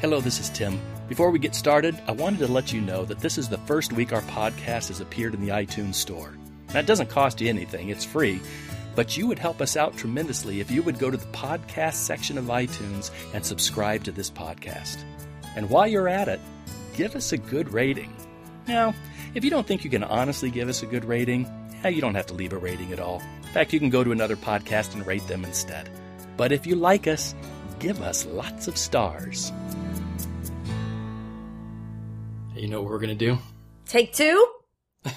Hello, this is Tim. Before we get started, I wanted to let you know that this is the first week our podcast has appeared in the iTunes Store. That doesn't cost you anything, it's free, but you would help us out tremendously if you would go to the podcast section of iTunes and subscribe to this podcast. And while you're at it, give us a good rating. Now, if you don't think you can honestly give us a good rating, you don't have to leave a rating at all. In fact, you can go to another podcast and rate them instead. But if you like us, give us lots of stars. You know what we're going to do? Take two?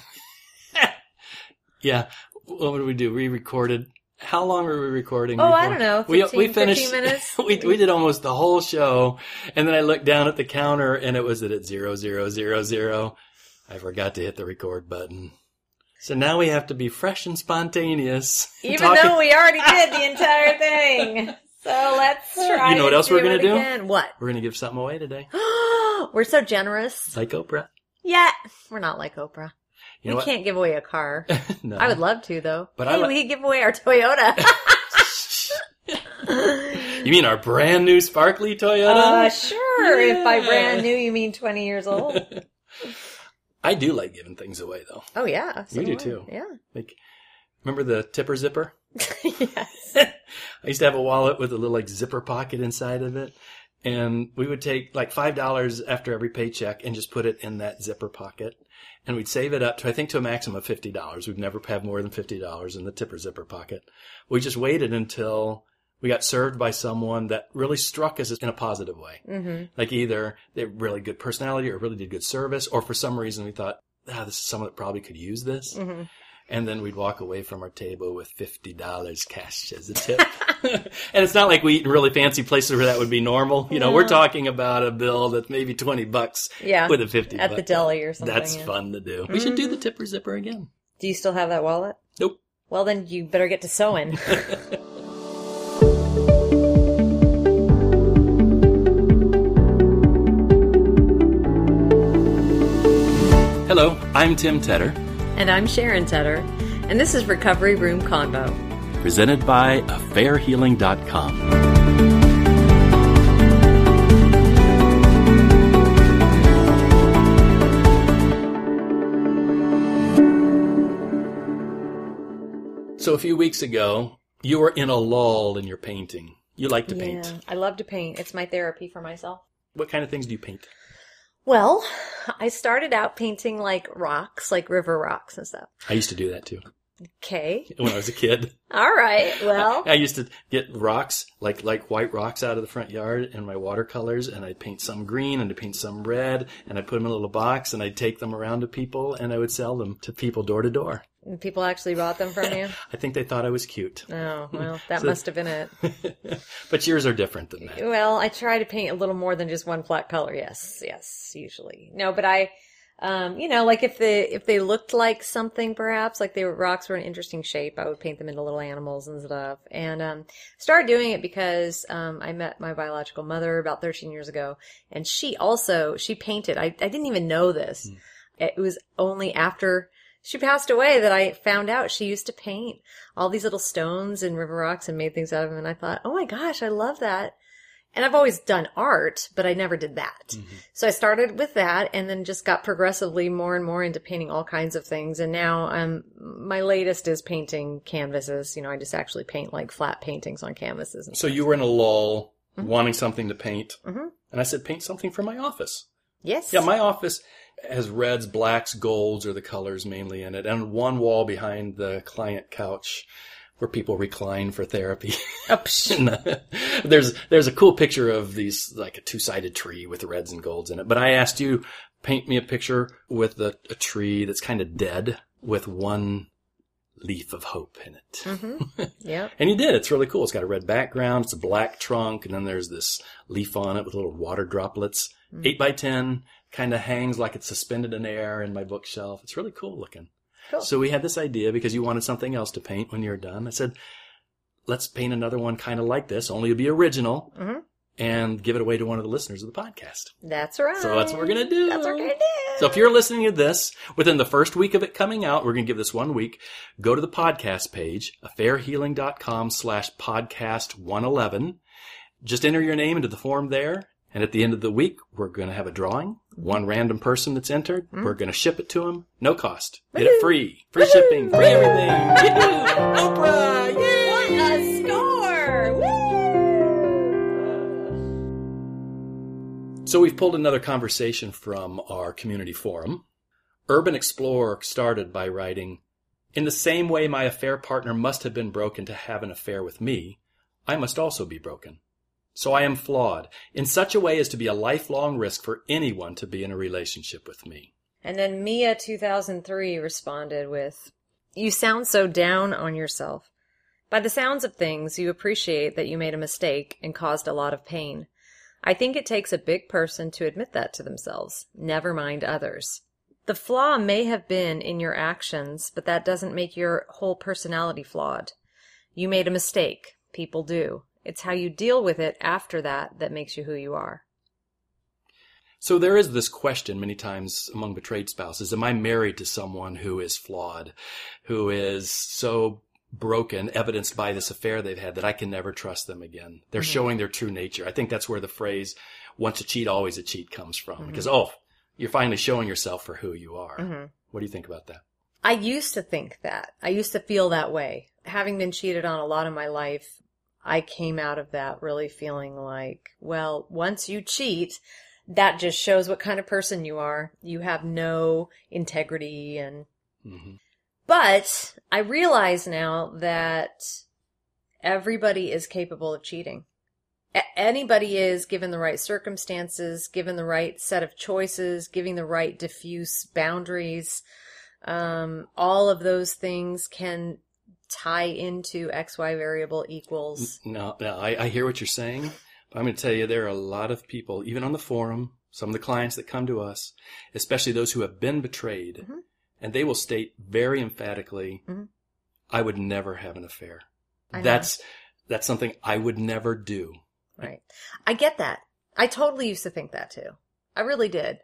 Yeah. What did we do? We recorded. How long were we recording? Oh, I don't know, We, 15, we finished. minutes? we, we did almost the whole show. And then I looked down at the counter and it was at zero, zero, zero, zero. I forgot to hit the record button. So now we have to be fresh and spontaneous. Even Talking- though we already did the entire thing. So let's try. You know what else we're gonna do? Again. What? We're going to give something away today. we're so generous. Like Oprah. Yeah, we're not like Oprah. You we can't give away a car. no. I would love to though. But hey, I li- we could give away our Toyota. You mean our brand new sparkly Toyota? uh, sure. If by brand new you mean twenty years old. I do like giving things away though. Oh yeah, so You do I. too. Yeah. Like, remember the tipper zipper? yes. I used to have a wallet with a little like zipper pocket inside of it. And we would take like five dollars after every paycheck and just put it in that zipper pocket. And we'd save it up to I think to a maximum of fifty dollars. We'd never have more than fifty dollars in the tipper zipper pocket. We just waited until we got served by someone that really struck us in a positive way. hmm Like either they really good personality or really did good service, or for some reason we thought, ah, this is someone that probably could use this. hmm And then we'd walk away from our table with fifty dollars cash as a tip. and it's not like we eat in really fancy places where that would be normal. You know, we're talking about a bill that's maybe twenty bucks Yeah. with a fifty At the deli or something. That's yeah. fun to do. We should do the tipper zipper again. Do you still have that wallet? Nope. Well, then you better get to sewing. Hello, I'm Tim Tedder, and I'm Sharon Tedder, and this is Recovery Room Convo. presented by AffairHealing.com. So a few weeks ago, you were in a lull in your painting. You like to paint. I love to paint. It's my therapy for myself. What kind of things do you paint? Well, I started out painting like rocks, like river rocks and stuff. I used to do that too Okay. when I was a kid. All right. Well, I used to get rocks, like like white rocks out of the front yard and my watercolors, and I'd paint some green and I'd paint some red, and I'd put them in a little box and I'd take them around to people and I would sell them to people door to door. People actually bought them from you. I think they thought I was cute. Oh, well, that So- must have been it. but yours are different than that. Well, I try to paint a little more than just one flat color. Yes, yes, usually. No, but I, um, you know, like if they if they looked like something, perhaps like they were rocks were an interesting shape, I would paint them into little animals and stuff. And um, started doing it because um, I met my biological mother about 13 years ago, and she also she painted. I I didn't even know this. It was only after. She passed away that I found out she used to paint all these little stones and river rocks and made things out of them. And I thought, oh my gosh, I love that. And I've always done art, but I never did that. Mm-hmm. So I started with that and then just got progressively more and more into painting all kinds of things. And now um my latest is painting canvases. You know, I just actually paint like flat paintings on canvases. And So you were in a lull, Mm-hmm. wanting something to paint, Mhm. and I said, paint something for my office. yes. Yeah, my office has reds, blacks, golds are the colors mainly in it, and one wall behind the client couch where people recline for therapy. Uh, there's there's a cool picture of these like a two sided tree with reds and golds in it. But I asked you paint me a picture with a, a tree that's kind of dead with one leaf of hope in it. Mhm. Yep. And you did. It's really cool. It's got a red background. It's a black trunk, and then there's this leaf on it with little water droplets. Mm. Eight by ten, kind of hangs like it's suspended in air in my bookshelf. It's really cool looking. Cool. So we had this idea because you wanted something else to paint when you're done. I said, let's paint another one kind of like this, only it'll be original, Mhm. and give it away to one of the listeners of the podcast. That's right. So that's what we're gonna do. That's what we're gonna do. So if you're listening to this within the first week of it coming out, we're going to give this one week. Go to the podcast page, affairhealing.com slash podcast 111. Just enter your name into the form there And at the end of the week, we're going to have a drawing. One mm-hmm. random person that's entered, mm-hmm. we're going to ship it to them, no cost. Get it free, free shipping, free everything. Yahoo! Oprah, yay! What a score! Woo! So we've pulled another conversation from our community forum. Urban Explorer started by writing, In the same way my affair partner must have been broken to have an affair with me, I must also be broken. So I am flawed in such a way as to be a lifelong risk for anyone to be in a relationship with me. And then Mia 2003 responded with, You sound so down on yourself. By the sounds of things, you appreciate that you made a mistake and caused a lot of pain. I think it takes a big person to admit that to themselves, never mind others. The flaw may have been in your actions, but that doesn't make your whole personality flawed. You made a mistake. People do. It's how you deal with it after that that makes you who you are. So there is this question many times among betrayed spouses Am I married to someone who is flawed, who is so broken, evidenced by this affair they've had, that I can never trust them again? They're mm-hmm. showing their true nature. I think that's where the phrase once a cheat, always a cheat comes from. Mm-hmm. Because, oh, you're finally showing yourself for who you are. Mm-hmm. What do you think about that? I used to think that. I used to feel that way. Having been cheated on a lot of my life, I came out of that really feeling like, well, once you cheat, that just shows what kind of person you are. You have no integrity and, hmm but I realize now that everybody is capable of cheating. A- anybody is given the right circumstances, given the right set of choices, giving the right diffuse boundaries. Um, all of those things can tie into XY variable equals. No, no, I, I hear what you're saying. But I'm going to tell you, there are a lot of people, even on the forum, some of the clients that come to us, especially those who have been betrayed, Mhm. and they will state very emphatically, Mhm. I would never have an affair. That's, that's something I would never do. Right. I get that. I totally used to think that too. I really did.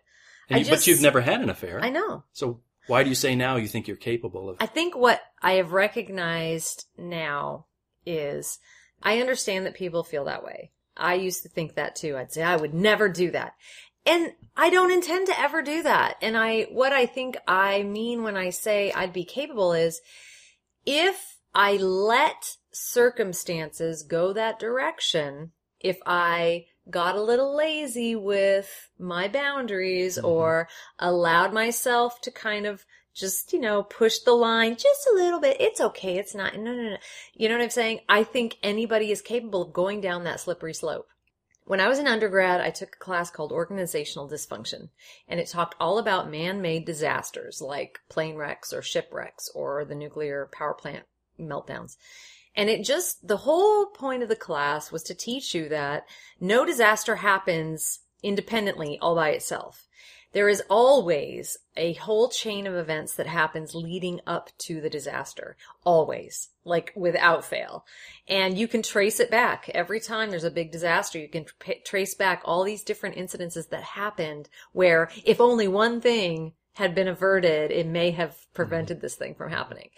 You, just- but you've never had an affair. I know. So why do you say now you think you're capable of? I think what I have recognized now is I understand that people feel that way. I used to think that too. I'd say I would never do that. And I don't intend to ever do that. And I, what I think I mean when I say I'd be capable is if I let circumstances go that direction, if I got a little lazy with my boundaries Mhm. or allowed myself to kind of just, you know, push the line just a little bit. It's okay. It's not, no, no, no. You know what I'm saying? I think anybody is capable of going down that slippery slope. When I was an undergrad, I took a class called Organizational Dysfunction, and it talked all about man-made disasters like plane wrecks or shipwrecks or the nuclear power plant meltdowns. And it just, the whole point of the class was to teach you that no disaster happens independently all by itself. There is always a whole chain of events that happens leading up to the disaster. Always. Like without fail. And you can trace it back. Every time there's a big disaster, you can p- trace back all these different incidences that happened where if only one thing had been averted, it may have prevented mm-hmm. this thing from happening.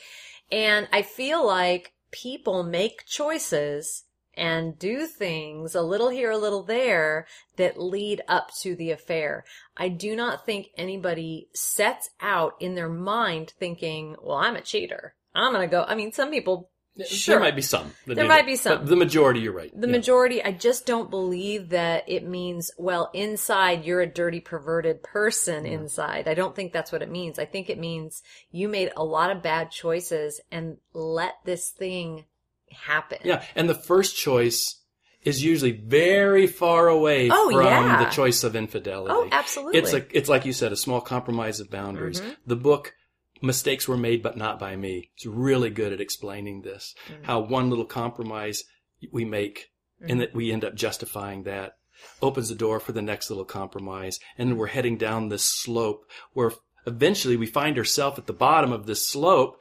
And I feel like people make choices and do things a little here, a little there that lead up to the affair. I do not think anybody sets out in their mind thinking, well, I'm a cheater. I'm going to go. I mean, some people, sure. There might be some. There might be some. But the majority, you're right. the Yeah. majority, I just don't believe that it means, well, inside you're a dirty, perverted person inside. I don't think that's what it means. I think it means you made a lot of bad choices and let this thing happen. Yeah, and the first choice is usually very far away Oh, from yeah. the choice of infidelity. Oh, absolutely. It's like it's like you said, a small compromise of boundaries. Mhm. The book Mistakes Were Made But Not by Me It's really good at explaining this. Mhm. How one little compromise we make Mm-hmm. and that we end up justifying that opens the door for the next little compromise and we're heading down this slope where eventually we find ourselves at the bottom of this slope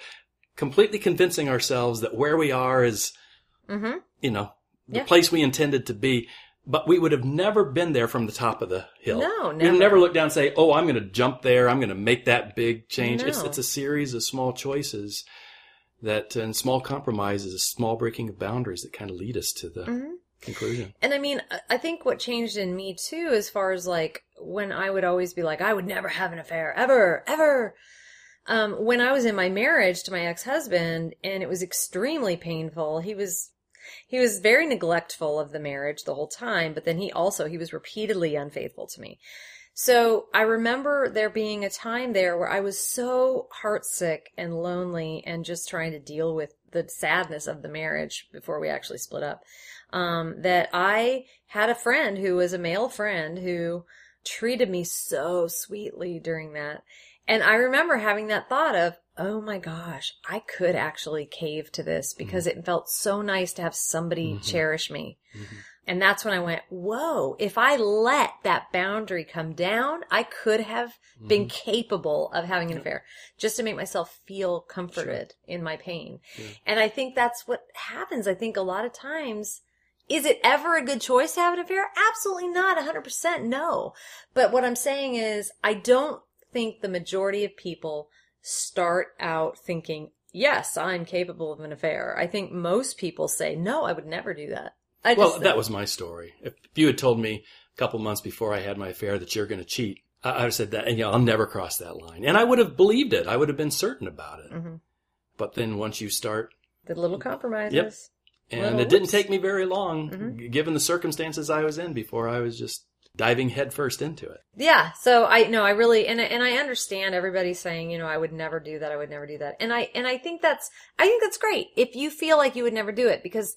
completely convincing ourselves that where we are is hmm you know, the Yeah. place we intended to be. But we would have never been there from the top of the hill. No, We'd never. never look down and say, "Oh, I'm going to jump there. I'm going to make that big change." It's No. it's it's a series of small choices that and small compromises, small breaking of boundaries that kind of lead us to the Mhm. conclusion. And I mean, I- I think what changed in me too, as far as like when I would always be like, I would never have an affair, ever, ever. Um, when I was in my marriage to my ex-husband and it was extremely painful, he was, he was very neglectful of the marriage the whole time, but then he also, he was repeatedly unfaithful to me. So I remember there being a time there where I was so heartsick and lonely and just trying to deal with the sadness of the marriage before we actually split up. Um, that I had a friend who was a male friend who treated me so sweetly during that. And I remember having that thought of, oh my gosh, I could actually cave to this because it felt so nice to have somebody Mhm. cherish me. Mhm. And that's when I went, whoa, if I let that boundary come down, I could have been Mhm. capable of having an affair just to make myself feel comforted in my pain. Yeah. And I think that's what happens. I think a lot of times, is it ever a good choice to have an affair? Absolutely not. 100% no. But what I'm saying is, I don't think the majority of people start out thinking, yes, I'm capable of an affair. I think most people say, no, I would never do that. I Well, that was my story. If you had told me a couple months before I had my affair that you're going to cheat, I, I would have said that, and you know, I'll never cross that line. And I would have believed it. I would have been certain about it. hmm But then once you start, the little compromises. Yep. and Well, it didn't take me very long, Mhm. given the circumstances I was in before I was just diving headfirst into it. Yeah. So I no, I really and I- and I understand everybody saying, you know, I would never do that. I would never do that. And I and I think that's I think that's great if you feel like you would never do it because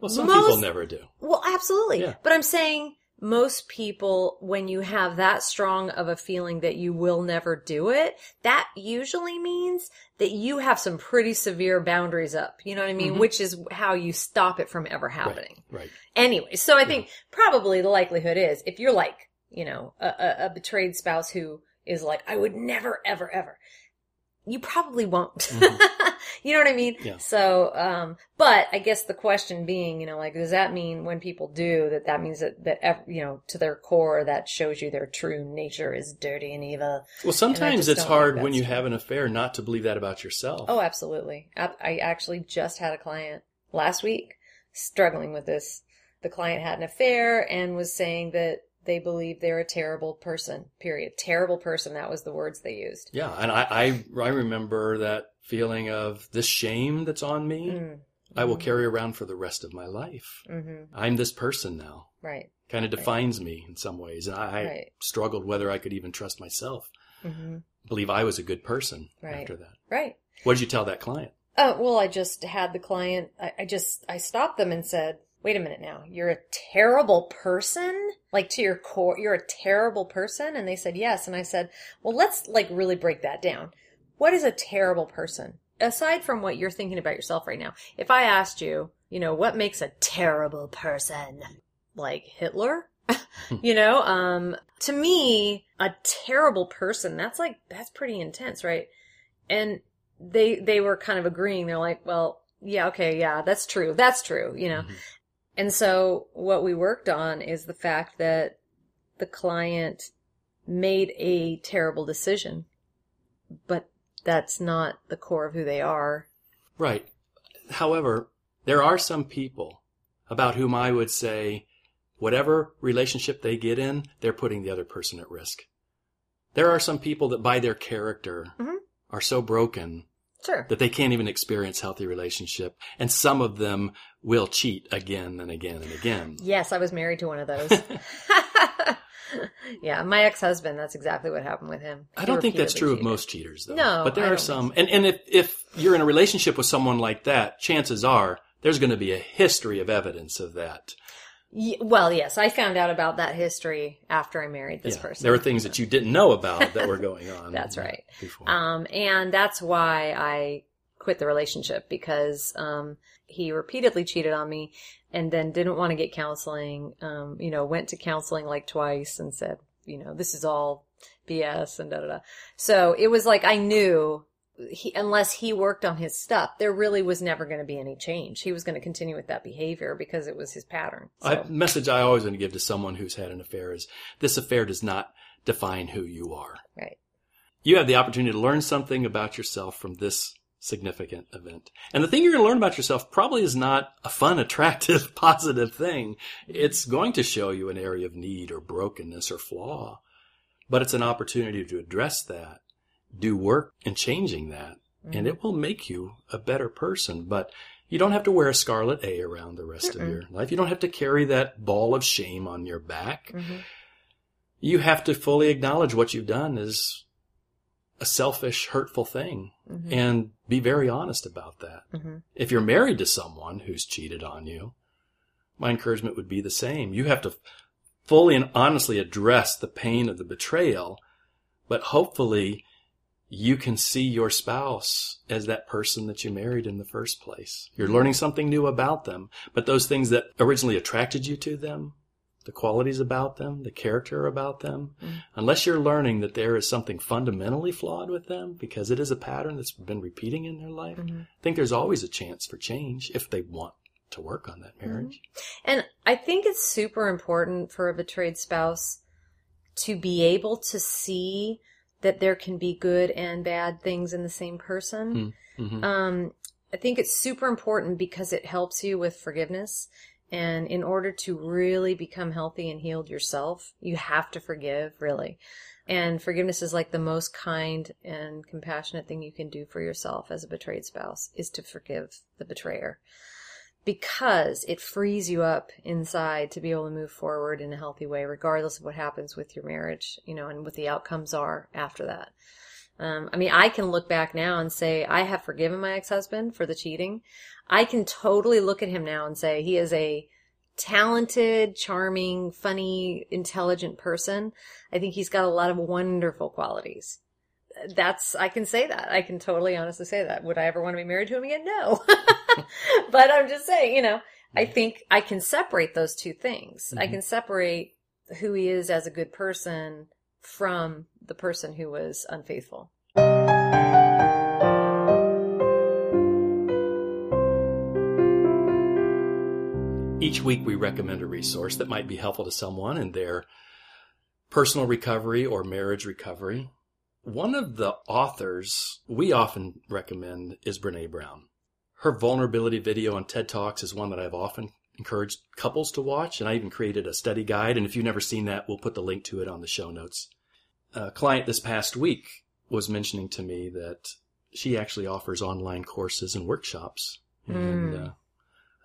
Well, some Most- people never do. well, absolutely. Yeah. But I'm saying most people when you have that strong of a feeling that you will never do it, that usually means that you have some pretty severe boundaries up. You know what I mean? Mhm. Which is how you stop it from ever happening. Right. Anyway, so I think probably the likelihood is if you're like, you know, a, a, a betrayed spouse who is like, I would never, ever, ever, you probably won't. Mhm. you know what I mean? Yeah. So, um, but I guess the question being, you know, like, does that mean when people do that, that means that, that, you know, to their core, that shows you their true nature is dirty and evil? Well, sometimes it's like hard when you have an affair not to believe that about yourself. Oh, absolutely. I, I actually just had a client last week struggling with this. The client had an affair and was saying that they believe they're a terrible person, period. Terrible person. That was the words they used. Yeah, and I, I I remember that feeling of this shame that's on me. Mm. I will carry around for the rest of my life. hmm I'm this person now. Right. Kind of defines me in some ways, and I Right. struggled whether I could even trust myself. hmm Believe I was a good person Right. after that. Right. What did you tell that client? Oh, well, I just had the client, I, I just, I stopped them and said, wait a minute now, you're a terrible person? Like to your core, you're a terrible person? And they said, yes. And I said, well, let's like really break that down. What is a terrible person? Aside from what you're thinking about yourself right now, if I asked you, you know, what makes a terrible person? Like Hitler? you know, um, to me, a terrible person, that's like, that's pretty intense, right? And they, they were kind of agreeing. They're like, well, yeah, okay, yeah, that's true. That's true, you know? Mhm. And so what we worked on is the fact that the client made a terrible decision, but that's not the core of who they are. Right. However, there are some people about whom I would say, whatever relationship they get in, they're putting the other person at risk. There are some people that by their character Mhm. are so broken Sure. that they can't even experience healthy relationship. And some of them will cheat again and again and again. Yes, I was married to one of those. yeah, my ex-husband, that's exactly what happened with him. I don't think that's true of most cheaters though. No, But there I are some. And, and if, if you're in a relationship with someone like that, chances are there's going to be a history of evidence of that. Well, yes, I found out about that history after I married this Yeah. person. There were things that you didn't know about that were going on. That's right. Before. Um, and that's why I quit the relationship because, um, he repeatedly cheated on me and then didn't want to get counseling. Um, you know, went to counseling like twice and said, you know, this is all BS and da da da. So it was like I knew he, unless he worked on his stuff, there really was never going to be any change. He was going to continue with that behavior because it was his pattern. So, A message I always want to give to someone who's had an affair is this affair does not define who you are. right. You have the opportunity to learn something about yourself from this significant event. And the thing you're going to learn about yourself probably is not a fun, attractive, positive thing. It's going to show you an area of need or brokenness or flaw, but it's an opportunity to address that, do work in changing that, mm-hmm. and it will make you a better person. But you don't have to wear a scarlet A around the rest Mm-mm. of your life. You don't have to carry that ball of shame on your back. Mm-hmm. You have to fully acknowledge what you've done is a selfish, hurtful thing mm-hmm. and be very honest about that. Mm-hmm. If you're married to someone who's cheated on you, my encouragement would be the same. You have to fully and honestly address the pain of the betrayal, but hopefully you can see your spouse as that person that you married in the first place. You're learning something new about them, but those things that originally attracted you to them the qualities about them, the character about them, mm-hmm. unless you're learning that there is something fundamentally flawed with them because it is a pattern that's been repeating in their life, mm-hmm. I think there's always a chance for change if they want to work on that marriage. Mm-hmm. And I think it's super important for a betrayed spouse to be able to see that there can be good and bad things in the same person. Mm-hmm. Um, I think it's super important because it helps you with forgiveness. And in order to really become healthy and healed yourself, you have to forgive, really. And forgiveness is like the most kind and compassionate thing you can do for yourself as a betrayed spouse is to forgive the betrayer. Because it frees you up inside to be able to move forward in a healthy way, regardless of what happens with your marriage, you know, and what the outcomes are after that. Um, I mean, I can look back now and say, I have forgiven my ex-husband for the cheating. I can totally look at him now and say he is a talented, charming, funny, intelligent person. I think he's got a lot of wonderful qualities. That's, I can say that. I can totally honestly say that. Would I ever want to be married to him again? No. but I'm just saying, you know, I think I can separate those two things. Mm-hmm. I can separate who he is as a good person from the person who was unfaithful. Each week we recommend a resource that might be helpful to someone in their personal recovery or marriage recovery. One of the authors we often recommend is Brene Brown. Her vulnerability video on TED Talks is one that I've often encouraged couples to watch, and I even created a study guide. And if you've never seen that, we'll put the link to it on the show notes. A client this past week was mentioning to me that she actually offers online courses and workshops. Mm. And uh,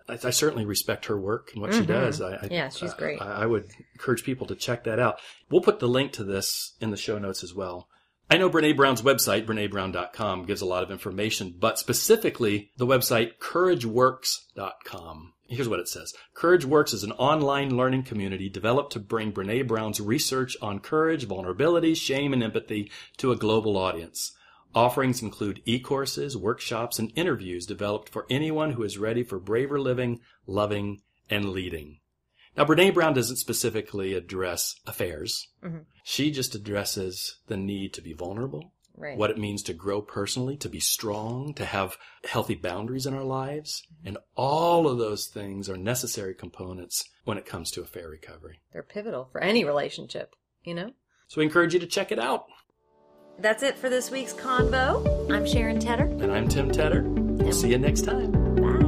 I, I, certainly respect her work and what mm-hmm. she does. I, I, yeah, she's great. I, I would encourage people to check that out. We'll put the link to this in the show notes as well. I know Brene Brown's website, brenebrown.com, gives a lot of information, but specifically the website courageworks.com. Here's what it says. Courage Works is an online learning community developed to bring Brene Brown's research on courage, vulnerability, shame, and empathy to a global audience. Offerings include e-courses, workshops, and interviews developed for anyone who is ready for braver living, loving, and leading. Now, Brene Brown doesn't specifically address affairs. Mm-hmm. She just addresses the need to be vulnerable, right. what it means to grow personally, to be strong, to have healthy boundaries in our lives. Mm-hmm. And all of those things are necessary components when it comes to affair recovery. They're pivotal for any relationship, you know? So we encourage you to check it out. That's it for this week's convo. I'm Sharon Tedder. And I'm Tim Tedder. We'll see you next time. Bye.